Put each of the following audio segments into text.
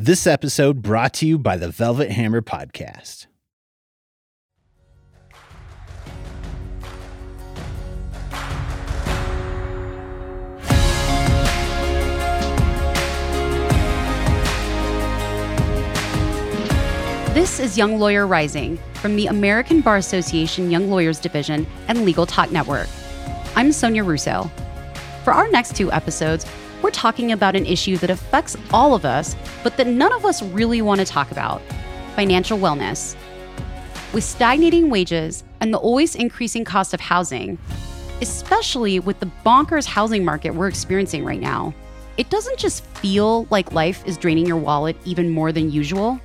This episode brought to you by the Velvet Hammer Podcast. This is Young Lawyer Rising from the American Bar Association Young Lawyers Division and Legal Talk Network. I'm Sonia Russo. For our next two episodes, we're talking about an issue that affects all of us, but that none of us really want to talk about financial wellness. With stagnating wages and the always increasing cost of housing, especially with the bonkers housing market we're experiencing right now, it doesn't just feel like life is draining your wallet even more than usual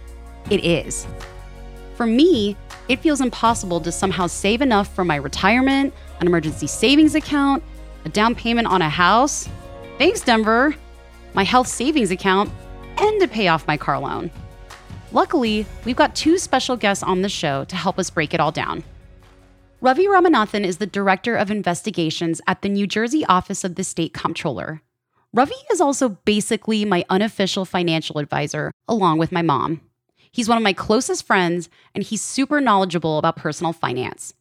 it is. For me, it feels impossible to somehow save enough for my retirement, an emergency savings account, a down payment on a house. Thanks, Denver. My health savings account, and to pay off my car loan. Luckily, we've got two special guests on the show to help us break it all down. Ravi Ramanathan is the Director of Investigations at the New Jersey Office of the State Comptroller. Ravi is also basically my unofficial financial advisor, along with my mom. He's one of my closest friends, and he's super knowledgeable about personal finance.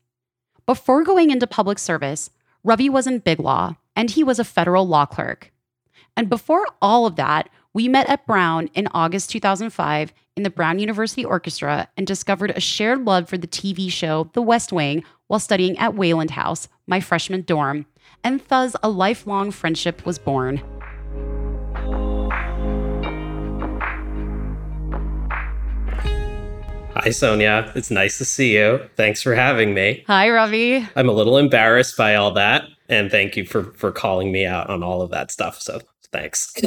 Before going into public service, Ravi was in Big Law, and he was a federal law clerk. And before all of that, we met at Brown in August 2005 in the Brown University Orchestra and discovered a shared love for the TV show The West Wing while studying at Wayland House, my freshman dorm. And thus, a lifelong friendship was born. Hi, Sonia. It's nice to see you. Thanks for having me. Hi, Ravi. I'm a little embarrassed by all that, and thank you for for calling me out on all of that stuff. So, thanks.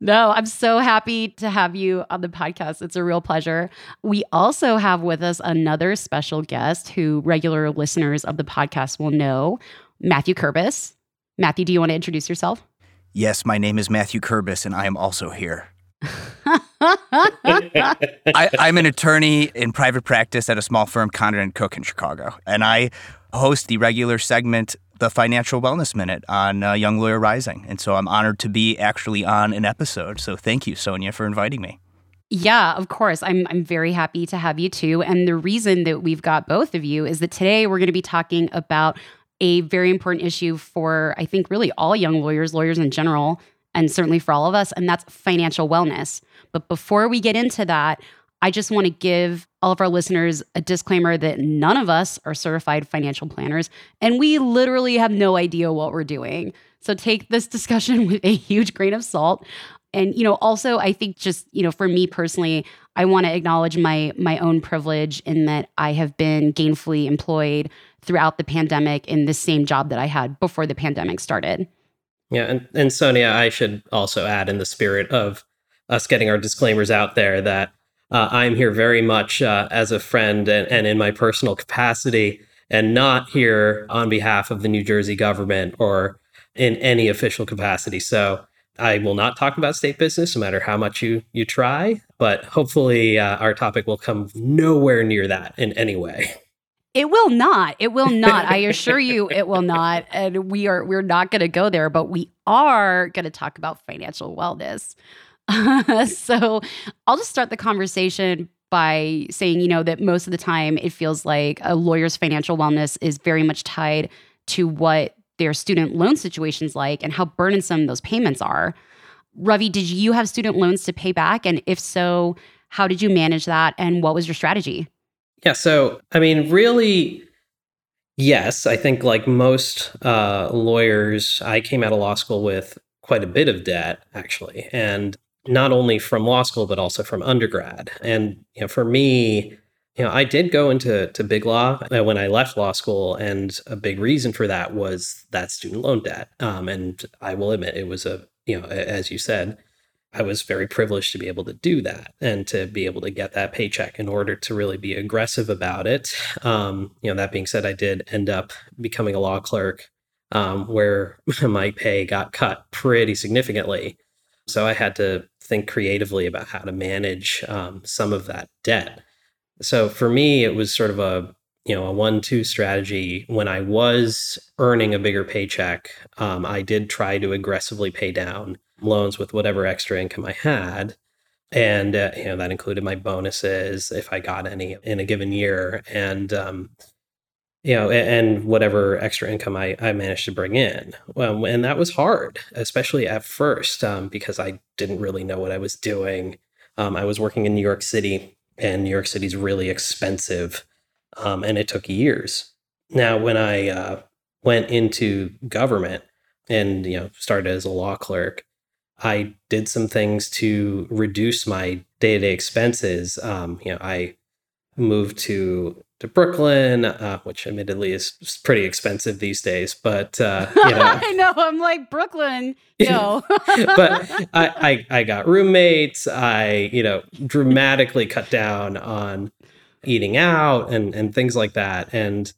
No, I'm so happy to have you on the podcast. It's a real pleasure. We also have with us another special guest who regular listeners of the podcast will know, Mathew Kerbis. Mathew, do you want to introduce yourself? Yes, my name is Mathew Kerbis, and I am also here. I, am an attorney in private practice at a small firm, Condon and Cook in Chicago, and I host the regular segment, the Financial Wellness Minute, on uh, Young Lawyer Rising. And so I'm honored to be actually on an episode. So thank you, Sonia, for inviting me. Yeah, of course. I'm I'm very happy to have you too. And the reason that we've got both of you is that today we're going to be talking about a very important issue for I think really all young lawyers, lawyers in general, and certainly for all of us, and that's financial wellness. But before we get into that, I just want to give all of our listeners a disclaimer that none of us are certified financial planners, and we literally have no idea what we're doing. So take this discussion with a huge grain of salt. And you know, also I think just, you know, for me personally, I want to acknowledge my my own privilege in that I have been gainfully employed throughout the pandemic in the same job that I had before the pandemic started. Yeah, and, and Sonia, I should also add in the spirit of us getting our disclaimers out there that uh, I'm here very much uh, as a friend and, and in my personal capacity, and not here on behalf of the New Jersey government or in any official capacity. So I will not talk about state business, no matter how much you you try. But hopefully, uh, our topic will come nowhere near that in any way. It will not. It will not. I assure you it will not. And we are we're not going to go there, but we are going to talk about financial wellness. so I'll just start the conversation by saying, you know, that most of the time it feels like a lawyer's financial wellness is very much tied to what their student loan situation's like and how burdensome those payments are. Ravi, did you have student loans to pay back? And if so, how did you manage that? And what was your strategy? Yeah. So, I mean, really, yes. I think, like most uh, lawyers, I came out of law school with quite a bit of debt, actually. And not only from law school but also from undergrad. And you know, for me, you know, I did go into to big law uh, when I left law school, and a big reason for that was that student loan debt. Um, and I will admit, it was a you know, as you said, I was very privileged to be able to do that and to be able to get that paycheck in order to really be aggressive about it. Um, you know, that being said, I did end up becoming a law clerk um, where my pay got cut pretty significantly. So I had to think creatively about how to manage um, some of that debt. So for me, it was sort of a you know a one-two strategy. When I was earning a bigger paycheck, um, I did try to aggressively pay down loans with whatever extra income I had. and uh, you know that included my bonuses if I got any in a given year, and um, you know, and, whatever extra income I, I managed to bring in. Um, and that was hard, especially at first, um, because I didn't really know what I was doing. Um, I was working in New York City, and New York City is really expensive, um, and it took years. Now, when I uh, went into government and you know started as a law clerk, I did some things to reduce my day to day expenses. Um, you know, I moved to to Brooklyn, uh, which admittedly is pretty expensive these days. But uh, you know, I know I'm like Brooklyn, yo. but I, I I got roommates. I you know dramatically cut down on eating out and and things like that. And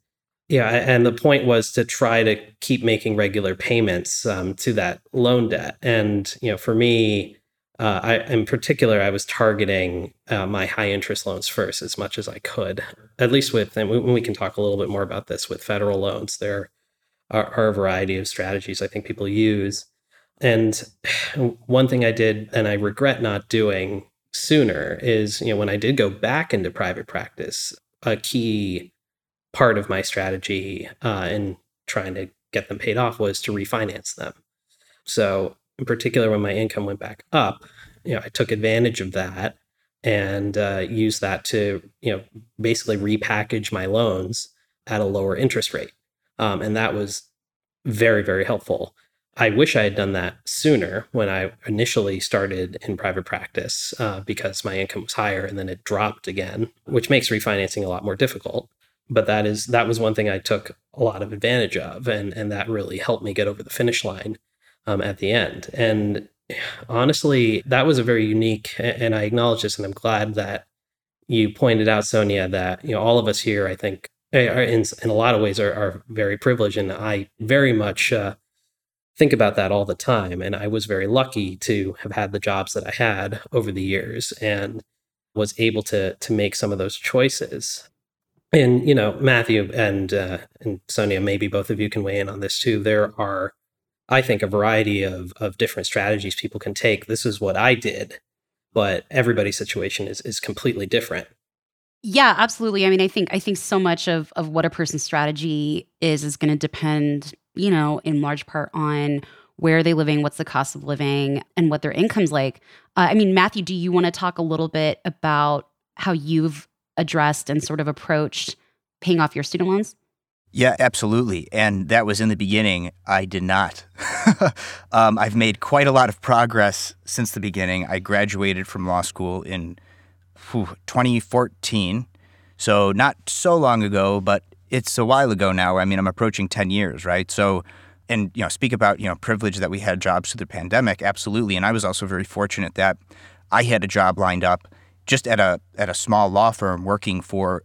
yeah, and the point was to try to keep making regular payments um, to that loan debt. And you know, for me, uh, I, in particular, I was targeting uh, my high interest loans first as much as I could, at least with, and we, we can talk a little bit more about this with federal loans. There are, are, a variety of strategies I think people use. And one thing I did, and I regret not doing sooner, is, you know, when I did go back into private practice, a key part of my strategy uh, in trying to get them paid off was to refinance them. So in particular when my income went back up, you know, I took advantage of that and uh, used that to, you know, basically repackage my loans at a lower interest rate. Um, and that was very, very helpful. I wish I had done that sooner when I initially started in private practice uh, because my income was higher and then it dropped again, which makes refinancing a lot more difficult. But that is that was one thing I took a lot of advantage of, and and that really helped me get over the finish line um, at the end. And honestly, that was a very unique, and I acknowledge this, and I'm glad that you pointed out, Sonia, that you know all of us here, I think, are in in a lot of ways, are, are very privileged, and I very much uh, think about that all the time. And I was very lucky to have had the jobs that I had over the years, and was able to to make some of those choices. And you know, Mathew and uh, and Sonia, maybe both of you can weigh in on this too. There are I think, a variety of, of different strategies people can take. This is what I did, but everybody's situation is, is completely different. Yeah, absolutely. I mean, I think I think so much of of what a person's strategy is is going to depend, you know, in large part on where are they living, what's the cost of living, and what their income's like. Uh, I mean, Mathew, do you want to talk a little bit about how you've addressed and sort of approached paying off your student loans? Yeah, absolutely. And that was in the beginning. I did not. um, I've made quite a lot of progress since the beginning. I graduated from law school in whew, 2014. So, not so long ago, but it's a while ago now. I mean, I'm approaching 10 years, right? So, and, you know, speak about, you know, privilege that we had jobs through the pandemic. Absolutely. And I was also very fortunate that I had a job lined up just at a at a small law firm working for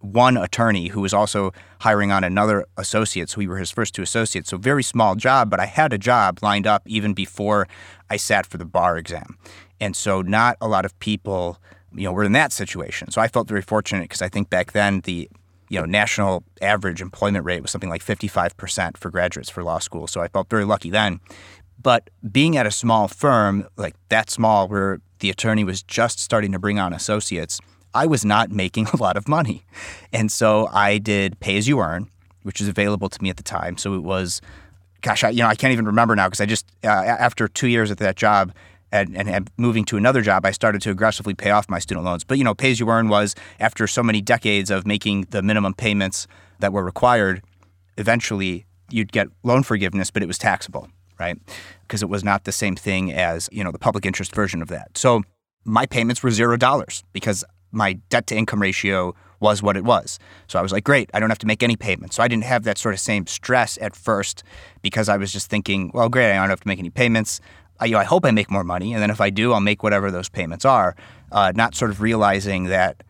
one attorney who was also hiring on another associate. So we were his first two associates. So very small job, but I had a job lined up even before I sat for the bar exam. And so not a lot of people, you know, were in that situation. So I felt very fortunate because I think back then the you know, national average employment rate was something like 55% for graduates for law school. So I felt very lucky then. But being at a small firm, like that small, where the attorney was just starting to bring on associates, I was not making a lot of money. And so I did pay as you earn, which was available to me at the time. So it was, gosh, I, you know, I can't even remember now because I just, uh, after two years at that job, and, and, and, moving to another job, I started to aggressively pay off my student loans. But you know, pay as you earn was after so many decades of making the minimum payments that were required. Eventually, you'd get loan forgiveness, but it was taxable, right? Because it was not the same thing as you know the public interest version of that. So my payments were zero dollars because my debt to income ratio was what it was. So I was like, great, I don't have to make any payments. So I didn't have that sort of same stress at first because I was just thinking, well, great, I don't have to make any payments. I, you know, I hope I make more money. And then if I do, I'll make whatever those payments are. Uh, not sort of realizing that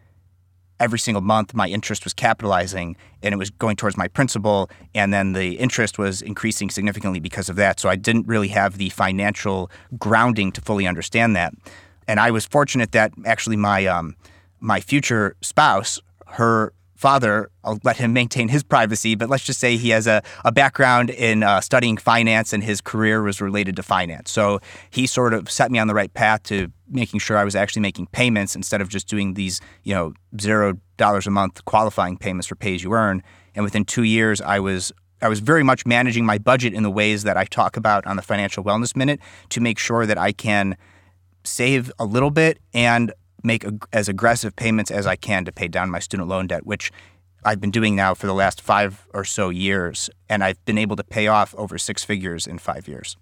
every single month my interest was capitalizing and it was going towards my principal and then the interest was increasing significantly because of that so i didn't really have the financial grounding to fully understand that and i was fortunate that actually my um, my future spouse, her father, I'll let him maintain his privacy, but let's just say he has a, a background in uh, studying finance and his career was related to finance. So he sort of set me on the right path to making sure I was actually making payments instead of just doing these, you know, zero dollars a month qualifying payments for pay as you earn. And within two years, I was I was very much managing my budget in the ways that I talk about on the Financial Wellness Minute to make sure that I can save a little bit and make as aggressive payments as I can to pay down my student loan debt, which I've been doing now for the last five or so years. And I've been able to pay off over six figures in five years.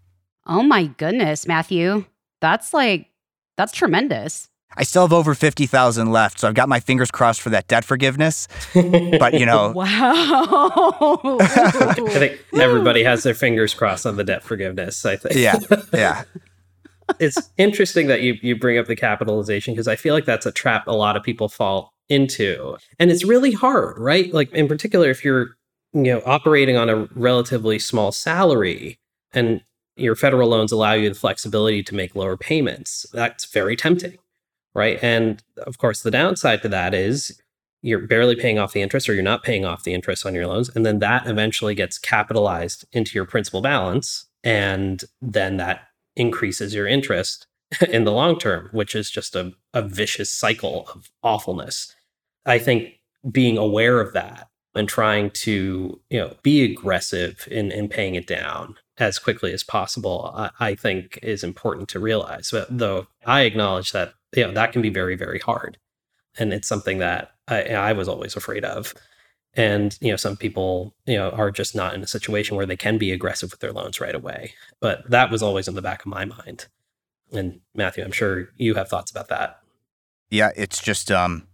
Oh my goodness, Mathew. That's like, that's tremendous. I still have over 50,000 left, so I've got my fingers crossed for that debt forgiveness. but, you know. wow. I think everybody has their fingers crossed on the debt forgiveness, I think. Yeah. Yeah it's interesting that you you bring up the capitalization because I feel like that's a trap a lot of people fall into. And it's really hard, right? Like in particular if you're you know operating on a relatively small salary and your federal loans allow you the flexibility to make lower payments. That's very tempting, right? And of course the downside to that is you're barely paying off the interest or you're not paying off the interest on your loans and then that eventually gets capitalized into your principal balance and then that increases your interest in the long term, which is just a, a vicious cycle of awfulness. I think being aware of that and trying to you know be aggressive in, in paying it down as quickly as possible, I, I think is important to realize. But though I acknowledge that you know that can be very, very hard. And it's something that I, I was always afraid of and you know some people you know are just not in a situation where they can be aggressive with their loans right away. But that was always in the back of my mind. And mathew i'm sure you have thoughts about that. Yeah it's just um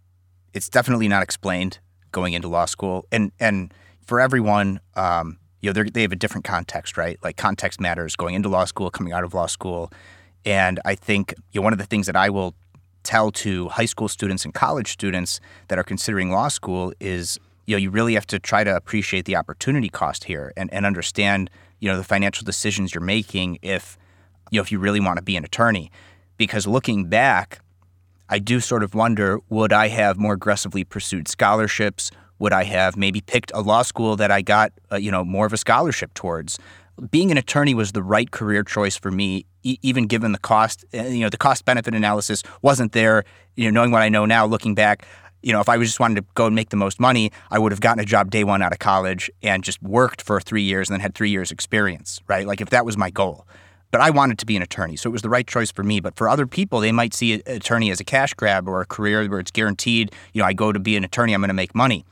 it's definitely not explained going into law school. And and for everyone um you know they have a different context right? Like context matters going into law school coming out of law school. And i think you know one of the things that i will tell to high school students and college students that are considering law school is you know, you really have to try to appreciate the opportunity cost here and, and understand, you know, the financial decisions you're making if, you know, if you really want to be an attorney. Because looking back, I do sort of wonder would I have more aggressively pursued scholarships? Would I have maybe picked a law school that I got, uh, you know, more of a scholarship towards? Being an attorney was the right career choice for me, e- even given the cost. Uh, you know, the cost benefit analysis wasn't there. You know, knowing what I know now, looking back, you know, if I was just wanted to go and make the most money, I would have gotten a job day one out of college and just worked for three years and then had three years experience, right? Like if that was my goal. But I wanted to be an attorney, so it was the right choice for me. But for other people, they might see an attorney as a cash grab or a career where it's guaranteed, you know, I go to be an attorney, I'm going to make money.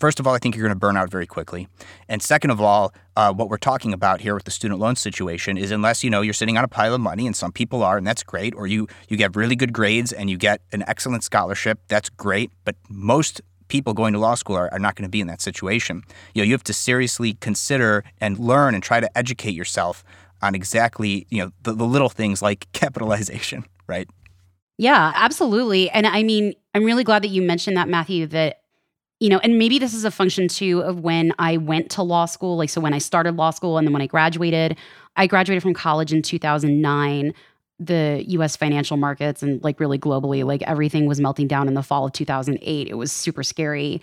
First of all, I think you're going to burn out very quickly. And second of all, uh, what we're talking about here with the student loan situation is unless you know you're sitting on a pile of money, and some people are, and that's great, or you you get really good grades and you get an excellent scholarship, that's great. But most people going to law school are, are not going to be in that situation. You know, you have to seriously consider and learn and try to educate yourself on exactly you know the, the little things like capitalization, right? Yeah, absolutely. And I mean, I'm really glad that you mentioned that, Mathew, that you know, and maybe this is a function too of when I went to law school. Like, so when I started law school and then when I graduated, I graduated from college in 2009. The US financial markets and like really globally, like everything was melting down in the fall of 2008. It was super scary.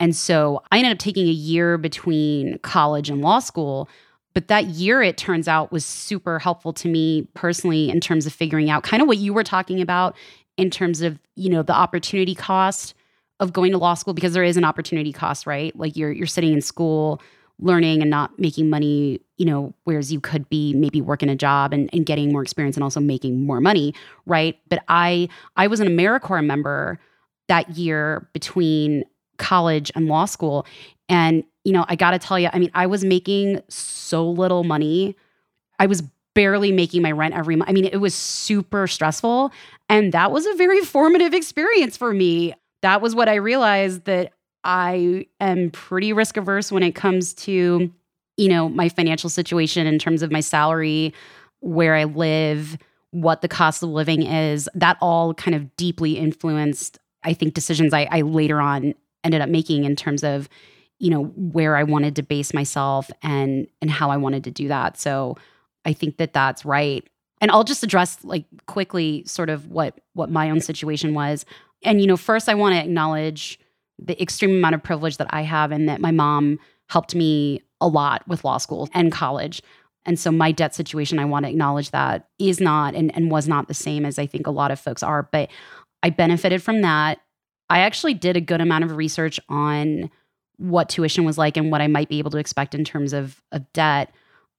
And so I ended up taking a year between college and law school. But that year, it turns out, was super helpful to me personally in terms of figuring out kind of what you were talking about in terms of, you know, the opportunity cost of going to law school because there is an opportunity cost, right? Like you're you're sitting in school learning and not making money, you know, whereas you could be maybe working a job and, and getting more experience and also making more money, right? But I I was an AmeriCorps member that year between college and law school. And, you know, I gotta tell you, I mean, I was making so little money. I was barely making my rent every month. I mean, it was super stressful. And that was a very formative experience for me that was what I realized that I am pretty risk averse when it comes to, you know, my financial situation in terms of my salary, where I live, what the cost of living is. That all kind of deeply influenced, I think, decisions I, I later on ended up making in terms of, you know, where I wanted to base myself and and how I wanted to do that. So I think that that's right. And I'll just address like quickly sort of what what my own situation was and you know first i want to acknowledge the extreme amount of privilege that I have and that my mom helped me a lot with law school and college. And so my debt situation, I want to acknowledge that is not and, and was not the same as I think a lot of folks are. But I benefited from that. I actually did a good amount of research on what tuition was like and what I might be able to expect in terms of, of debt.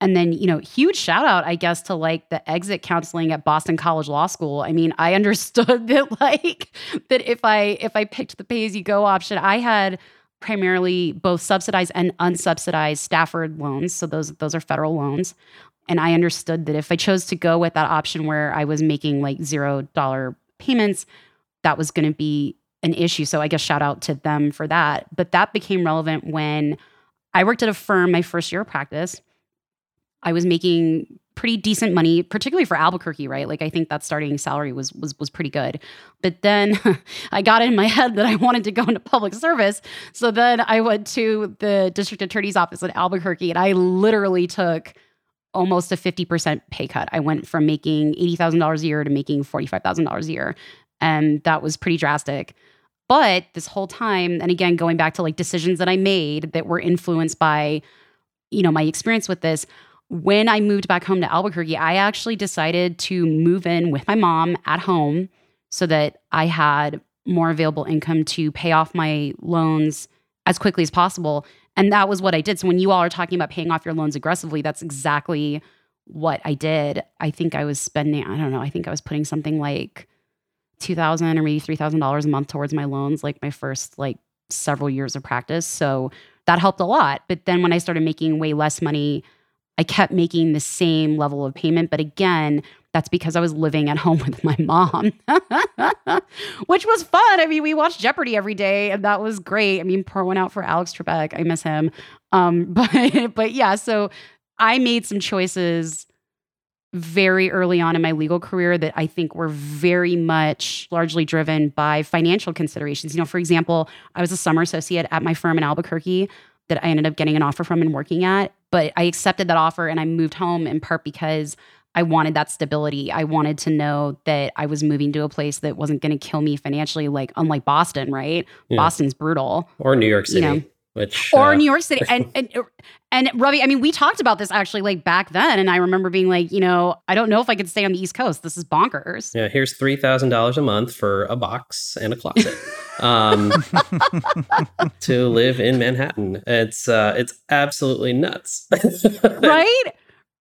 And then, you know, huge shout out, I guess, to like the exit counseling at Boston College Law School. I mean, I understood that like that if I if I picked the pay as you go option, I had primarily both subsidized and unsubsidized Stafford loans. So those those are federal loans. And I understood that if I chose to go with that option where I was making like zero dollar payments, that was going to be an issue. So I guess shout out to them for that. But that became relevant when I worked at a firm my first year of practice. I was making pretty decent money, particularly for Albuquerque, right? Like I think that starting salary was was was pretty good. But then I got in my head that I wanted to go into public service. So then I went to the district attorney's office in Albuquerque and I literally took almost a 50% pay cut. I went from making $80,000 a year to making $45,000 a year. And that was pretty drastic. But this whole time, and again, going back to like decisions that I made that were influenced by, you know, my experience with this, when I moved back home to Albuquerque, I actually decided to move in with my mom at home so that I had more available income to pay off my loans as quickly as possible. And that was what I did. So when you all are talking about paying off your loans aggressively, that's exactly what I did. I think I was spending, I don't know, I think I was putting something like two thousand or maybe three thousand dollars a month towards my loans, like my first like several years of practice. So that helped a lot. But then when I started making way less money, I kept making the same level of payment. But again, that's because I was living at home with my mom, which was fun. I mean, we watched Jeopardy every day, and that was great. I mean, pour one out for Alex Trebek. I miss him. Um, but but yeah, so I made some choices very early on in my legal career that I think were very much largely driven by financial considerations. You know, for example, I was a summer associate at my firm in Albuquerque that I ended up getting an offer from and working at, but I accepted that offer and I moved home in part because I wanted that stability. I wanted to know that I was moving to a place that wasn't going to kill me financially, like unlike Boston, right? Yeah. Boston's brutal. Or New York City. You know? Which or uh, New York City and and and Ravi, I mean, we talked about this actually like back then, and I remember being like, you know, I don't know if I could stay on the East Coast. This is bonkers. Yeah, here's three thousand dollars a month for a box and a closet um, to live in Manhattan. It's uh, it's absolutely nuts, right?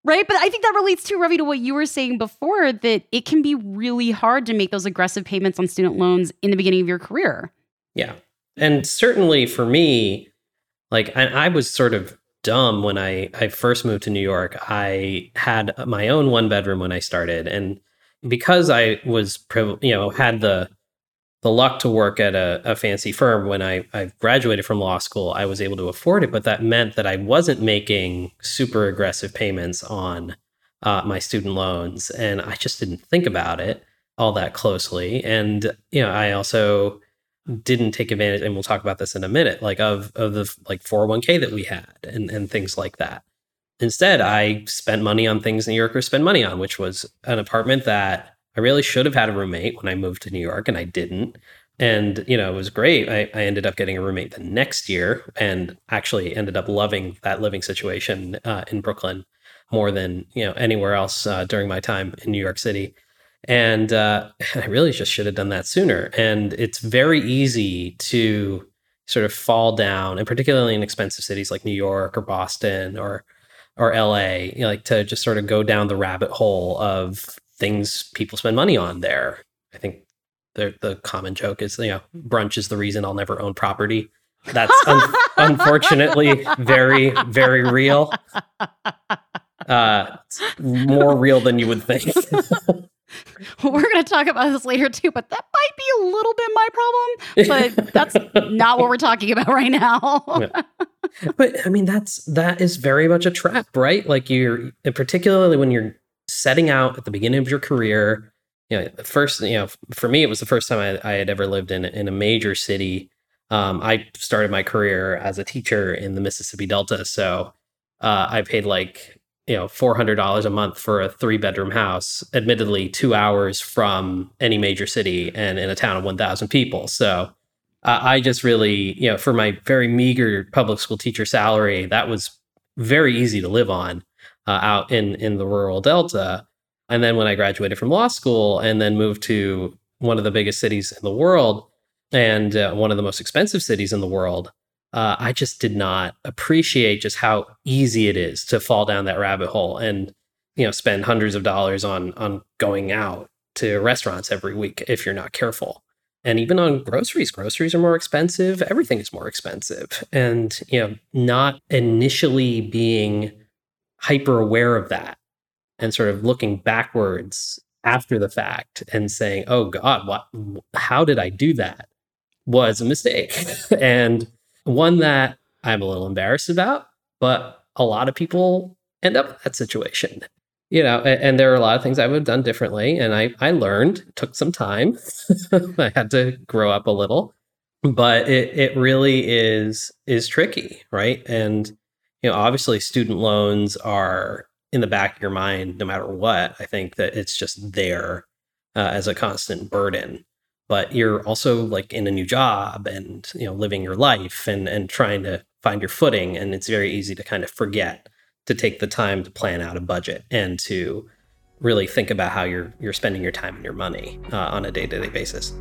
Right. But I think that relates to Ravi to what you were saying before that it can be really hard to make those aggressive payments on student loans in the beginning of your career. Yeah. And certainly for me, like I, I was sort of dumb when I, I first moved to New York. I had my own one bedroom when I started. And because I was, you know, had the, the luck to work at a, a fancy firm when I, I graduated from law school, I was able to afford it. But that meant that I wasn't making super aggressive payments on uh, my student loans. And I just didn't think about it all that closely. And, you know, I also, didn't take advantage and we'll talk about this in a minute like of of the like 401k that we had and and things like that. Instead i spent money on things new yorkers spend money on which was an apartment that i really should have had a roommate when i moved to new york and i didn't. And you know it was great. I, I ended up getting a roommate the next year and actually ended up loving that living situation uh, in brooklyn more than you know anywhere else uh, during my time in new york city and uh, I really just should have done that sooner. And it's very easy to sort of fall down, and particularly in expensive cities like New York or Boston or or LA, you know, like to just sort of go down the rabbit hole of things people spend money on there. I think the the common joke is, you know, brunch is the reason I'll never own property. That's un- unfortunately very very real. Uh, more real than you would think. We're going to talk about this later too, but that might be a little bit my problem. But that's not what we're talking about right now. yeah. But I mean, that's that is very much a trap, right? Like you're particularly when you're setting out at the beginning of your career. You know, the first, you know, for me, it was the first time I, I had ever lived in in a major city. Um, I started my career as a teacher in the Mississippi Delta, so uh, I paid like you know $400 a month for a three bedroom house admittedly two hours from any major city and in a town of 1000 people so uh, I just really, you know, for my very meager public school teacher salary, that was very easy to live on uh, out in in the rural Delta. And then when I graduated from law school and then moved to one of the biggest cities in the world and uh, one of the most expensive cities in the world, uh, I just did not appreciate just how easy it is to fall down that rabbit hole and you know spend hundreds of dollars on on going out to restaurants every week if you're not careful. And even on groceries groceries are more expensive everything is more expensive. And you know not initially being hyper aware of that and sort of looking backwards after the fact and saying oh god what how did i do that? was a mistake. And one that i'm a little embarrassed about but a lot of people end up in that situation you know, and, there are a lot of things I would have done differently. And I, I learned, took some time. I had to grow up a little, but it, it really is, is tricky. Right. And, you know, obviously student loans are in the back of your mind, no matter what. I think that it's just there uh, as a constant burden, but you're also like in a new job and, you know, living your life and, and trying to find your footing. And it's very easy to kind of forget to take the time to plan out a budget and to really think about how you're you're spending your time and your money uh, on a day-to-day basis.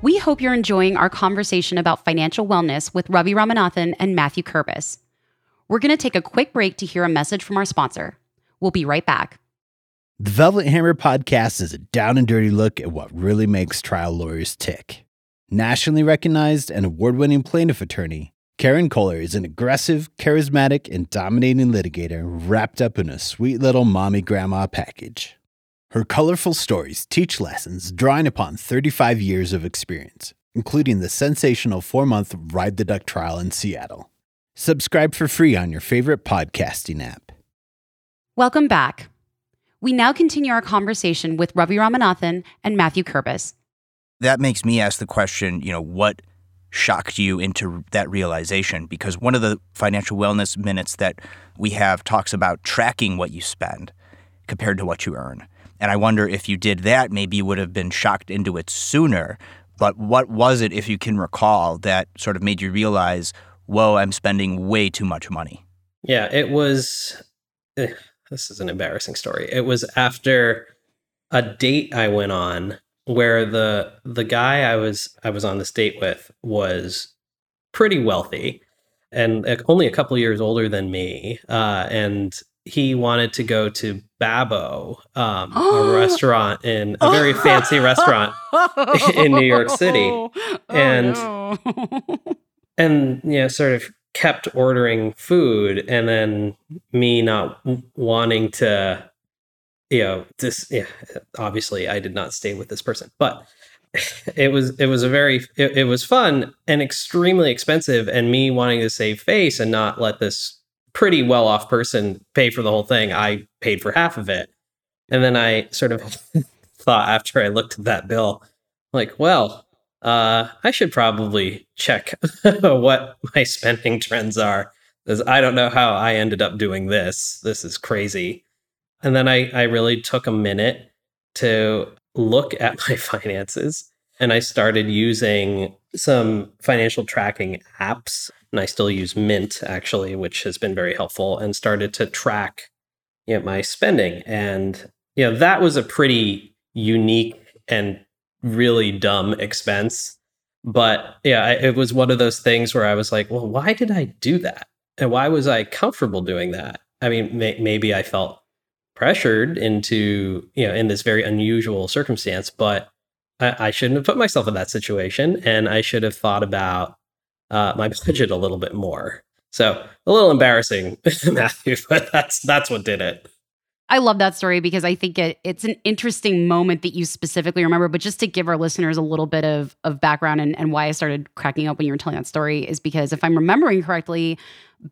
We hope you're enjoying our conversation about financial wellness with Ravi Ramanathan and Mathew Kerbis. We're going to take a quick break to hear a message from our sponsor. We'll be right back. The Velvet Hammer podcast is a down and dirty look at what really makes trial lawyers tick. Nationally recognized and award winning plaintiff attorney, Karen Koehler is an aggressive, charismatic, and dominating litigator wrapped up in a sweet little mommy grandma package. Her colorful stories teach lessons drawing upon 35 years of experience, including the sensational four month Ride the Duck trial in Seattle. Subscribe for free on your favorite podcasting app. Welcome back. We now continue our conversation with Ravi Ramanathan and Mathew Kerbis. That makes me ask the question, you know, what shocked you into that realization? Because one of the financial wellness minutes that we have talks about tracking what you spend compared to what you earn. And I wonder if you did that, maybe you would have been shocked into it sooner. But what was it, if you can recall, that sort of made you realize, whoa, I'm spending way too much money? Yeah, it was. Eh, this is an embarrassing story. It was after a date I went on where the the guy I was I was on this date with was pretty wealthy and only a couple years older than me, uh, and he wanted to go to Babbo, um, a restaurant in a very fancy restaurant in New York City, oh, and no. and you know, sort of kept ordering food and then me not wanting to you know this yeah obviously i did not stay with this person but it was it was a very it, it, was fun and extremely expensive and me wanting to save face and not let this pretty well off person pay for the whole thing i paid for half of it. And then i sort of thought after i looked at that bill like well uh, I should probably check what my spending trends are because I don't know how I ended up doing this. This is crazy. And then I, I really took a minute to look at my finances and I started using some financial tracking apps. And I still use Mint actually, which has been very helpful and started to track you know, my spending. And you know, that was a pretty unique and really dumb expense. But yeah, it was one of those things where I was like, well, why did I do that? And why was I comfortable doing that? I mean, may- maybe I felt pressured into, you know, in this very unusual circumstance, but I, I shouldn't have put myself in that situation. And I should have thought about uh, my budget a little bit more. So a little embarrassing, Mathew, but that's that's what did it. I love that story because I think it, it's an interesting moment that you specifically remember. But just to give our listeners a little bit of, of background and, and why I started cracking up when you were telling that story is because if I'm remembering correctly,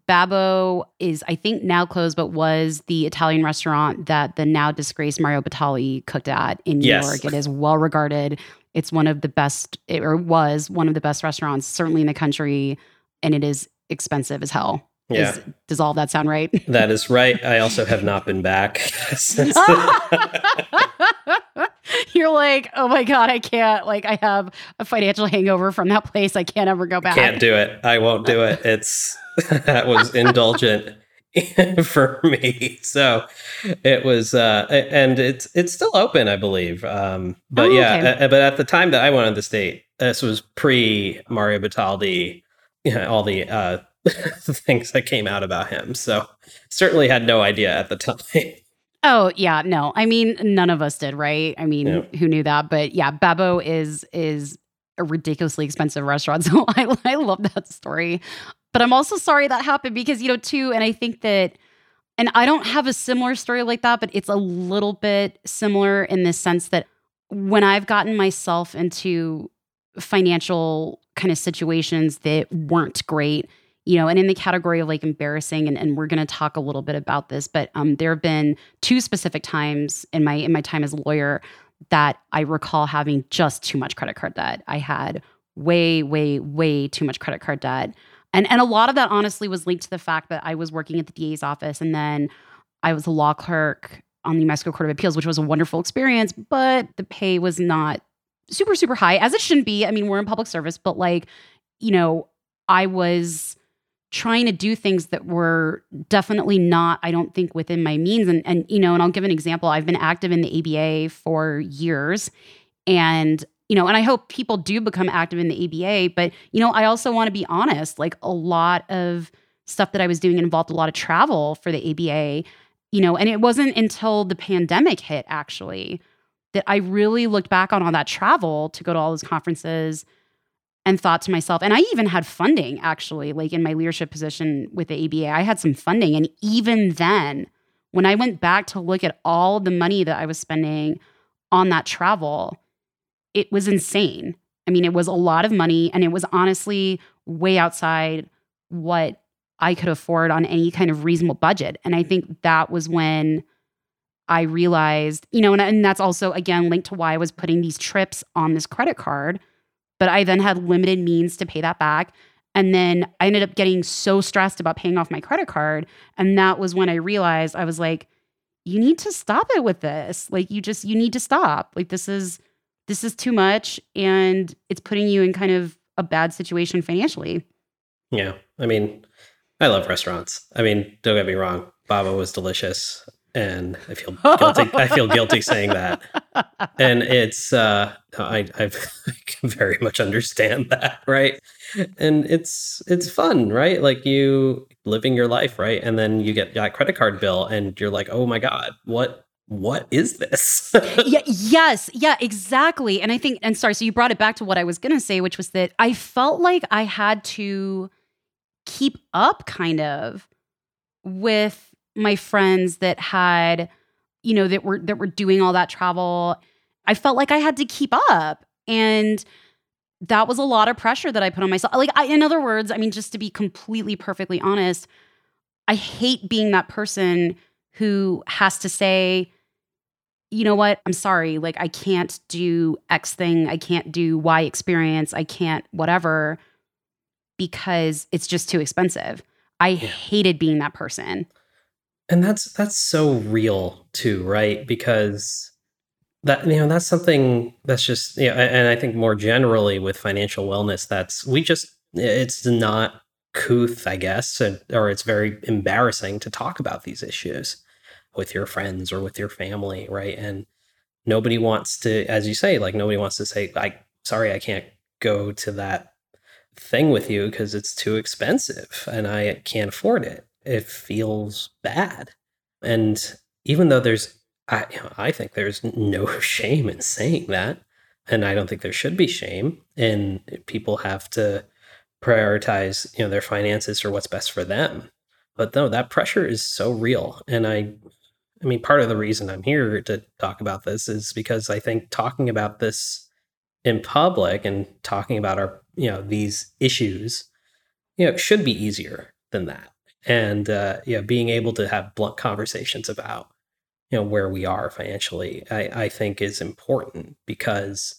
Babbo is, I think, now closed, but was the Italian restaurant that the now disgraced Mario Batali cooked at in New yes. York. It is well regarded. It's one of the best, or was one of the best restaurants, certainly in the country, and it is expensive as hell. Yeah. Is, does all that sound right? That is right. I also have not been back since. You're like, oh my god, I can't. Like, I have a financial hangover from that place. I can't ever go back. Can't do it. I won't do it. It's that was indulgent for me. So it was, uh, and it's it's still open, I believe. Um, but Oh, yeah, okay. uh, but at the time that I went on the state, this was pre Mario Batali, you know, all the uh, things that came out about him. So certainly had no idea at the time. Oh yeah, no. I mean, none of us did, right? I mean, who knew that? But yeah, Babbo is is a ridiculously expensive restaurant. So I I love that story. But I'm also sorry that happened because you know too, and I think that, and I don't have a similar story like that, but it's a little bit similar in the sense that when I've gotten myself into financial kind of situations that weren't great you know and in the category of like embarrassing and, and we're going to talk a little bit about this but um, there have been two specific times in my in my time as a lawyer that i recall having just too much credit card debt. I had way way way too much credit card debt. And and a lot of that honestly was linked to the fact that i was working at the da's office and then i was a law clerk on the mexico court of appeals which was a wonderful experience but the pay was not super super high as it shouldn't be. I mean we're in public service but like you know i was trying to do things that were definitely not i don't think within my means. And and you know and i'll give an example. I've been active in the aba for years. And you know and i hope people do become active in the aba but you know i also want to be honest like a lot of stuff that i was doing involved a lot of travel for the aba you know and it wasn't until the pandemic hit actually that i really looked back on all that travel to go to all those conferences and thought to myself, and I even had funding actually, like in my leadership position with the ABA, I had some funding. And even then, when I went back to look at all the money that I was spending on that travel, it was insane. I mean, it was a lot of money, and it was honestly way outside what I could afford on any kind of reasonable budget. And I think that was when I realized, you know, and, and that's also, again, linked to why I was putting these trips on this credit card but I then had limited means to pay that back. And then I ended up getting so stressed about paying off my credit card. And that was when I realized I was like, you need to stop it with this. Like you just you need to stop. Like this is this is too much and it's putting you in kind of a bad situation financially. Yeah. I mean, I love restaurants. I mean, don't get me wrong. Babbo was delicious. And I feel guilty. I feel guilty saying that. And it's uh I I very much understand that, right? And it's it's fun, right? Like you living your life, right? And then you get that credit card bill and you're like, "Oh my god, what what is this?" yeah, yes, yeah, exactly. And I think, and sorry, so you brought it back to what I was gonna say, which was that I felt like I had to keep up kind of with my friends that had, you know, that were that were doing all that travel. I felt like I had to keep up. And that was a lot of pressure that I put on myself. Like, I, in other words, I mean, just to be completely perfectly honest, I hate being that person who has to say, you know what? I'm sorry. Like, I can't do X thing. I can't do Y experience. I can't whatever because it's just too expensive. I Yeah. hated being that person. And that's that's so real too right? Because that you know that's something that's just yeah and i think more generally with financial wellness that's we just it's not couth i guess or it's very embarrassing to talk about these issues with your friends or with your family right? And nobody wants to as you say like nobody wants to say like sorry i can't go to that thing with you because it's too expensive and i can't afford it it feels bad. And even though there's, I, you know, I think there's no shame in saying that. And I don't think there should be shame. And people have to prioritize, you know, their finances for what's best for them. But no, that pressure is so real. And I, I mean, part of the reason I'm here to talk about this is because I think talking about this in public and talking about our, you know, these issues, you know, should be easier than that and uh, yeah, being able to have blunt conversations about you know where we are financially, I, I think is important because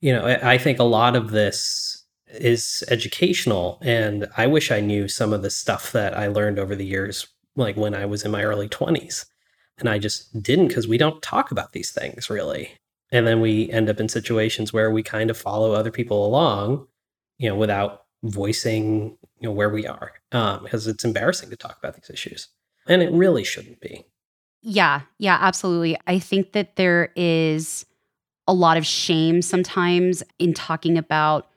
you know I, I think a lot of this is educational. And I wish I knew some of the stuff that I learned over the years, like when I was in my early 20s. And I just didn't because we don't talk about these things really. And then we end up in situations where we kind of follow other people along, you know, without voicing, you know, where we are, um, because it's embarrassing to talk about these issues, and it really shouldn't be. Yeah, yeah, absolutely. I think that there is a lot of shame sometimes in talking about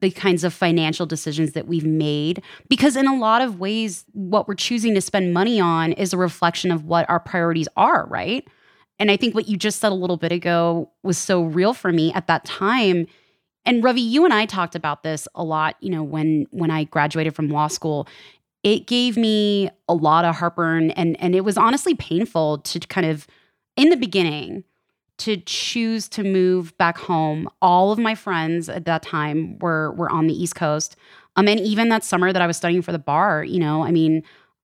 the kinds of financial decisions that we've made because in a lot of ways what we're choosing to spend money on is a reflection of what our priorities are right and i think what you just said a little bit ago was so real for me at that time and ravi you and i talked about this a lot you know when when i graduated from law school it gave me a lot of heartburn and and it was honestly painful to kind of in the beginning to choose to move back home. All of my friends at that time were were on the East Coast. Um, and even that summer that I was studying for the bar, you know, I mean,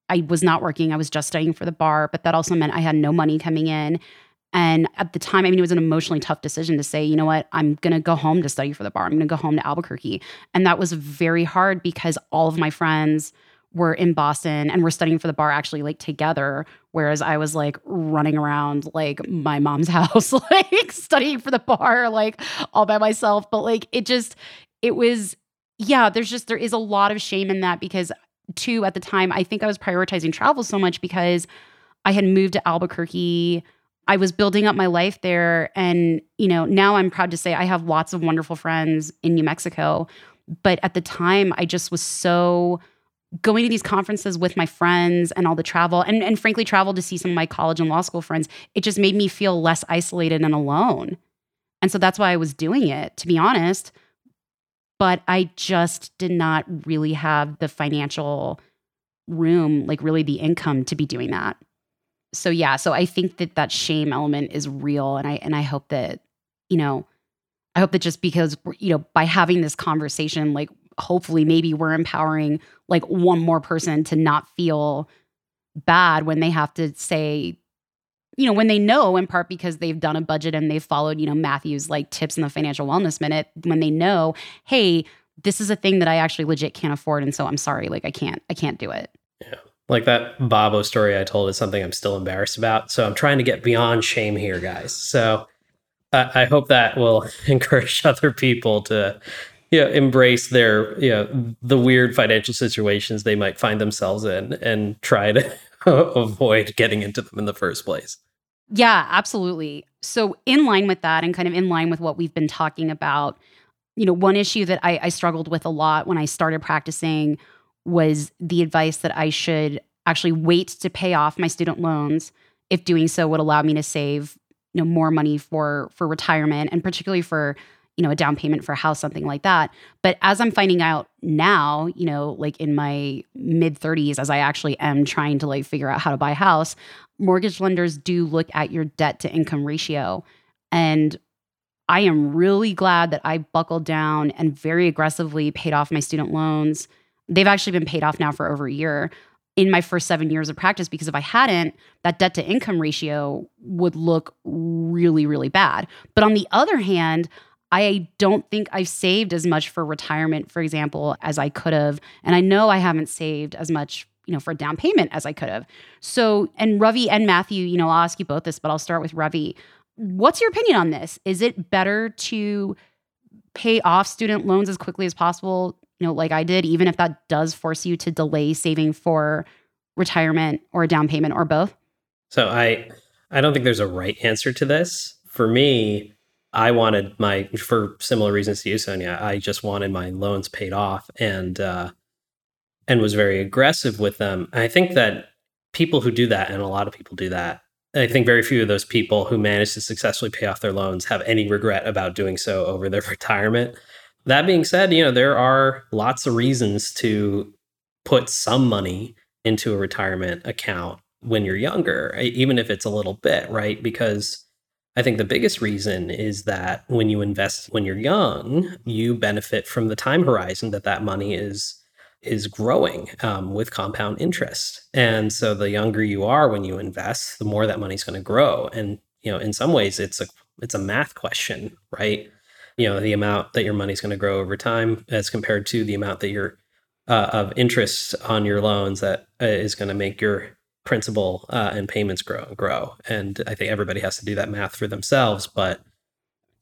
I was not working. I was just studying for the bar, but that also meant I had no money coming in. And at the time, I mean, it was an emotionally tough decision to say, you know what, I'm going to go home to study for the bar. I'm going to go home to Albuquerque. And that was very hard because all of my friends were in Boston and were studying for the bar actually like together whereas I was like running around like my mom's house like studying for the bar like all by myself but like it just it was yeah there's just there is a lot of shame in that because too at the time I think I was prioritizing travel so much because I had moved to Albuquerque I was building up my life there. And you know now I'm proud to say I have lots of wonderful friends in New Mexico. But at the time I just was so going to these conferences with my friends and all the travel and, and frankly travel to see some of my college and law school friends it just made me feel less isolated and alone. And so that's why i was doing it to be honest. But i just did not really have the financial room like really the income to be doing that so yeah so i think that that shame element is real and i and i hope that you know i hope that just because you know by having this conversation like hopefully maybe we're empowering like one more person to not feel bad when they have to say you know when they know in part because they've done a budget and they've followed you know mathew's like tips in the financial wellness minute when they know hey this is a thing that i actually legit can't afford and so i'm sorry like i can't i can't do it. Yeah like that Babbo story i told is something i'm still embarrassed about so i'm trying to get beyond shame here guys so I, I hope that will encourage other people to you know, embrace their you know the weird financial situations they might find themselves in and try to avoid getting into them in the first place. Yeah, absolutely. So in line with that and kind of in line with what we've been talking about, you know, one issue that I, I struggled with a lot when I started practicing was the advice that I should actually wait to pay off my student loans if doing so would allow me to save you know more money for for retirement and particularly for you know, a down payment for a house, something like that. But as I'm finding out now, you know, like in my mid 30s, as I actually am trying to like figure out how to buy a house, mortgage lenders do look at your debt to income ratio. And I am really glad that I buckled down and very aggressively paid off my student loans. They've actually been paid off now for over a year in my first seven years of practice because if I hadn't, that debt to income ratio would look really, really bad. But on the other hand, I don't think I've saved as much for retirement, for example, as I could have. And I know I haven't saved as much, you know, for a down payment as I could have. So, and Ravi and Mathew, you know, I'll ask you both this, but I'll start with Ravi. What's your opinion on this? Is it better to pay off student loans as quickly as possible, you know, like I did, even if that does force you to delay saving for retirement or a down payment or both? So I I don't think there's a right answer to this. For me, I wanted my for similar reasons to you, Sonia. I just wanted my loans paid off and uh, and was very aggressive with them. I think that people who do that, and a lot of people do that, I think very few of those people who manage to successfully pay off their loans have any regret about doing so over their retirement. That being said, you know, there are lots of reasons to put some money into a retirement account when you're younger, even if it's a little bit, right? Because I think the biggest reason is that when you invest when you're young, you benefit from the time horizon that that money is is growing um, with compound interest. And so the younger you are when you invest, the more that money's going to grow. And you know, in some ways, it's a it's a math question, right? You know the amount that your money's going to grow over time as compared to the amount that you're uh, of interest on your loans that uh, going to make your principal uh, and payments grow grow. And I think everybody has to do that math for themselves. But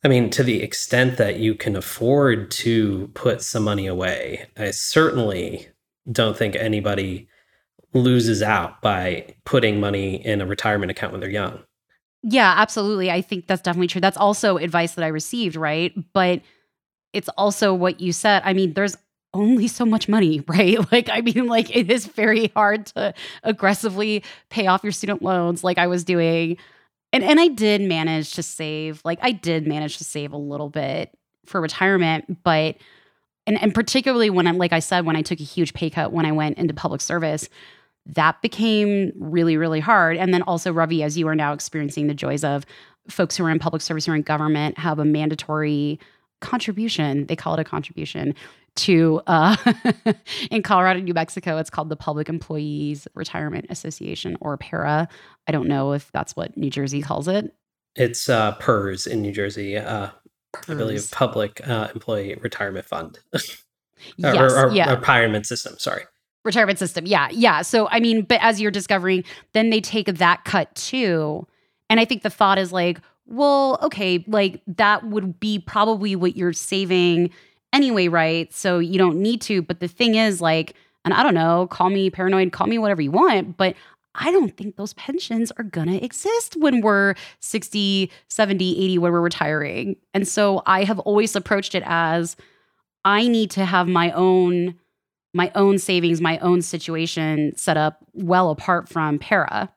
I mean, to the extent that you can afford to put some money away, I certainly don't think anybody loses out by putting money in a retirement account when they're young. Yeah, absolutely. I think that's definitely true. That's also advice that I received, right? But it's also what you said. I mean, there's only so much money, right? Like, I mean, like, it is very hard to aggressively pay off your student loans like I was doing. And, and I did manage to save, like, I did manage to save a little bit for retirement, but, and, and particularly when I'm, like I said, when I took a huge pay cut when I went into public service, that became really, really hard. And then also, Ravi, as you are now experiencing the joys of folks who are in public service or in government have a mandatory contribution, they call it a contribution to uh, in Colorado, New Mexico, it's called the Public Employees Retirement Association or PERA. I don't know if that's what New Jersey calls it. It's uh, PERS in New Jersey. Uh, I believe Public uh, Employee Retirement Fund. yes, or, or, yeah. retirement system. Sorry. Retirement system. Yeah. Yeah. So, I mean, but as you're discovering, then they take that cut too. And I think the thought is like, well, okay, like that would be probably what you're saving anyway, right? So you don't need to. But the thing is, like, and I don't know, call me paranoid, call me whatever you want, but I don't think those pensions are going to exist when we're 60, 70, 80, when we're retiring. And so I have always approached it as I need to have my own my own savings, my own situation set up well apart from PERA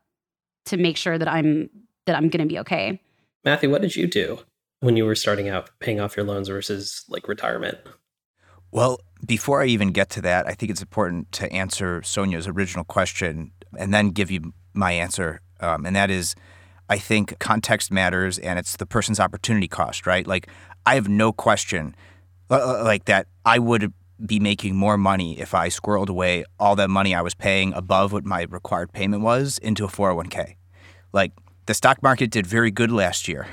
to make sure that I'm that I'm going to be okay. Mathew, what did you do when you were starting out paying off your loans versus like retirement? Well, before I even get to that, I think it's important to answer Sonia's original question and then give you my answer. Um, and that is, I think context matters and it's the person's opportunity cost, right? Like, I have no question uh, uh like that I would be making more money if I squirreled away all that money I was paying above what my required payment was into a 401k. Like the stock market did very good last year.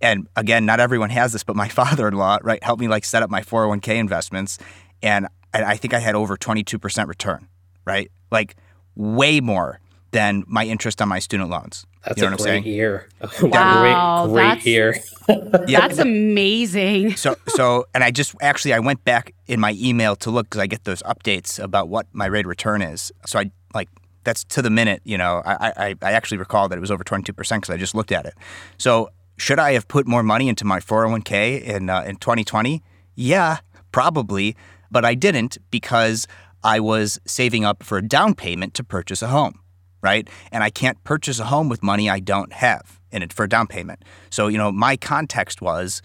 And again, not everyone has this, but my father-in-law, right, helped me like set up my 401k investments and I think I had over 22% return, right? Like way more than my interest on my student loans. That's you know a what I'm great saying? year. Wow, great, great that's- year. Yeah. That's amazing. so so and I just actually I went back in my email to look because I get those updates about what my rate of return is. So I like that's to the minute. You know, I I, I actually recall that it was over twenty two percent because I just looked at it. So should I have put more money into my four hundred one k in uh, in twenty twenty? Yeah, probably, but I didn't because I was saving up for a down payment to purchase a home, right? And I can't purchase a home with money I don't have in it for a down payment. So, you know, my context was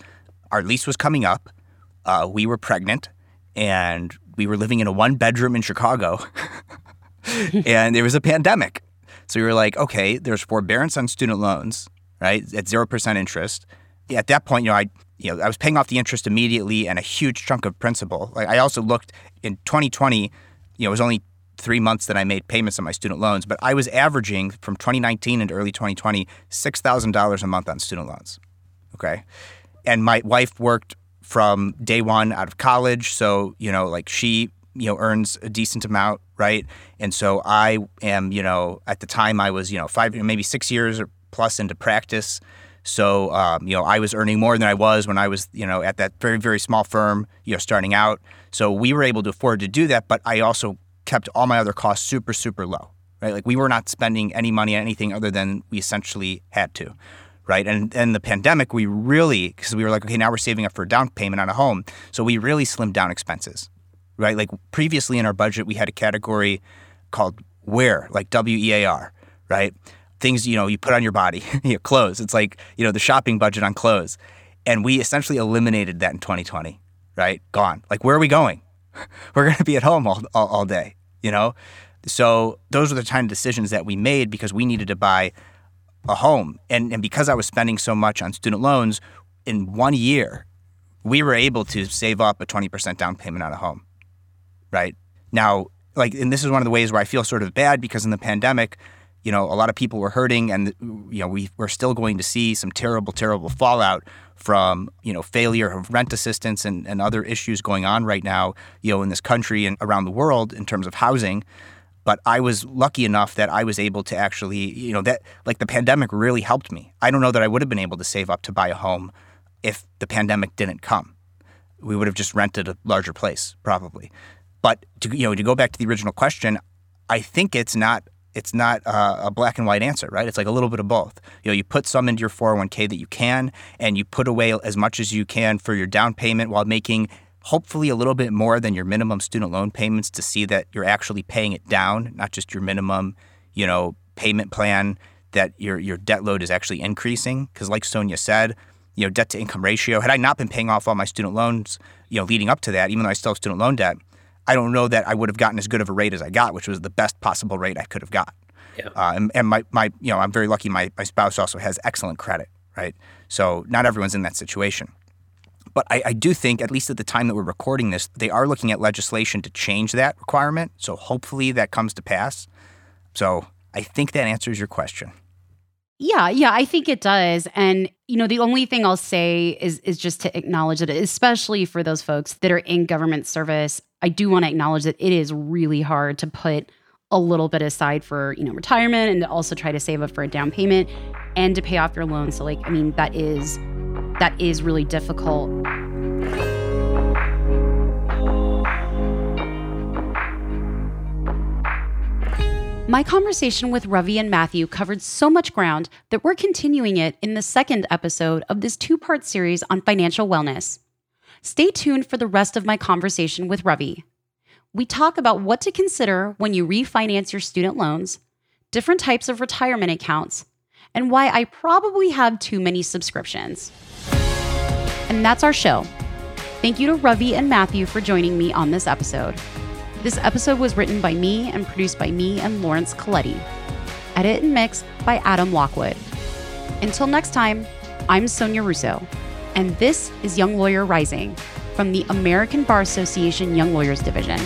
our lease was coming up, uh, we were pregnant, and we were living in a one bedroom in Chicago, and there was a pandemic. So we were like, okay, there's forbearance on student loans, right, at 0% interest. At that point, you know, I you know, I was paying off the interest immediately and a huge chunk of principal. Like I also looked in 2020, you know, it was only three months that I made payments on my student loans, but I was averaging from 2019 into early 2020 six thousand dollars a month on student loans. Okay, and my wife worked from day one out of college, so you know, like she you know earns a decent amount, right? And so I am, you know, at the time I was, you know, five maybe six years or plus into practice. So, um, you know, I was earning more than I was when I was, you know, at that very, very small firm, you know, starting out. So we were able to afford to do that, but I also kept all my other costs super, super low, right? Like we were not spending any money on anything other than we essentially had to, right? And then the pandemic, we really, because we were like, okay, now we're saving up for a down payment on a home. So we really slimmed down expenses, right? Like previously in our budget, we had a category called wear, like W E A R, right? things you know you put on your body, you know, clothes. It's like you know the shopping budget on clothes, and we essentially eliminated that in 2020. Right, gone. Like where are we going? We're going to be at home all, all, all day. You know, so those are the kind of decisions that we made because we needed to buy a home, and and because I was spending so much on student loans in one year, we were able to save up a 20% down payment on a home. Right now, like, and this is one of the ways where I feel sort of bad because in the pandemic you know, a lot of people were hurting, and you know, we we're still going to see some terrible, terrible fallout from you know failure of rent assistance and, and other issues going on right now, you know, in this country and around the world in terms of housing. But I was lucky enough that I was able to actually, you know, that like the pandemic really helped me. I don't know that I would have been able to save up to buy a home if the pandemic didn't come. We would have just rented a larger place, probably. But to you know, to go back to the original question, I think it's not it's not a black and white answer, right? It's like a little bit of both. You know, you put some into your 401k that you can, and you put away as much as you can for your down payment while making hopefully a little bit more than your minimum student loan payments to see that you're actually paying it down, not just your minimum, you know, payment plan that your your debt load is actually increasing. Because like Sonia said, you know, debt to income ratio. Had I not been paying off all my student loans, you know, leading up to that, even though I still have student loan debt, I don't know that I would have gotten as good of a rate as I got, which was the best possible rate I could have got. Yeah. Uh, and, and my, my, you know, I'm very lucky. My, my spouse also has excellent credit, right? So not everyone's in that situation. But I, I, do think, at least at the time that we're recording this, they are looking at legislation to change that requirement. So hopefully that comes to pass. So I think that answers your question. Yeah, yeah, I think it does. And you know, the only thing I'll say is is just to acknowledge that especially for those folks that are in government service, I do want to acknowledge that it is really hard to put a little bit aside for, you know, retirement and to also try to save up for a down payment and to pay off your loan. So like, I mean, that is that is really difficult. My conversation with Ravi and Mathew covered so much ground that we're continuing it in the second episode of this two part series on financial wellness. Stay tuned for the rest of my conversation with Ravi. We talk about what to consider when you refinance your student loans, different types of retirement accounts, and why I probably have too many subscriptions. And that's our show. Thank you to Ravi and Mathew for joining me on this episode. This episode was written by me and produced by me and Lawrence Coletti. Edit and mix by Adam Lockwood. Until next time, I'm Sonia Russo, and this is Young Lawyer Rising from the American Bar Association Young Lawyers Division.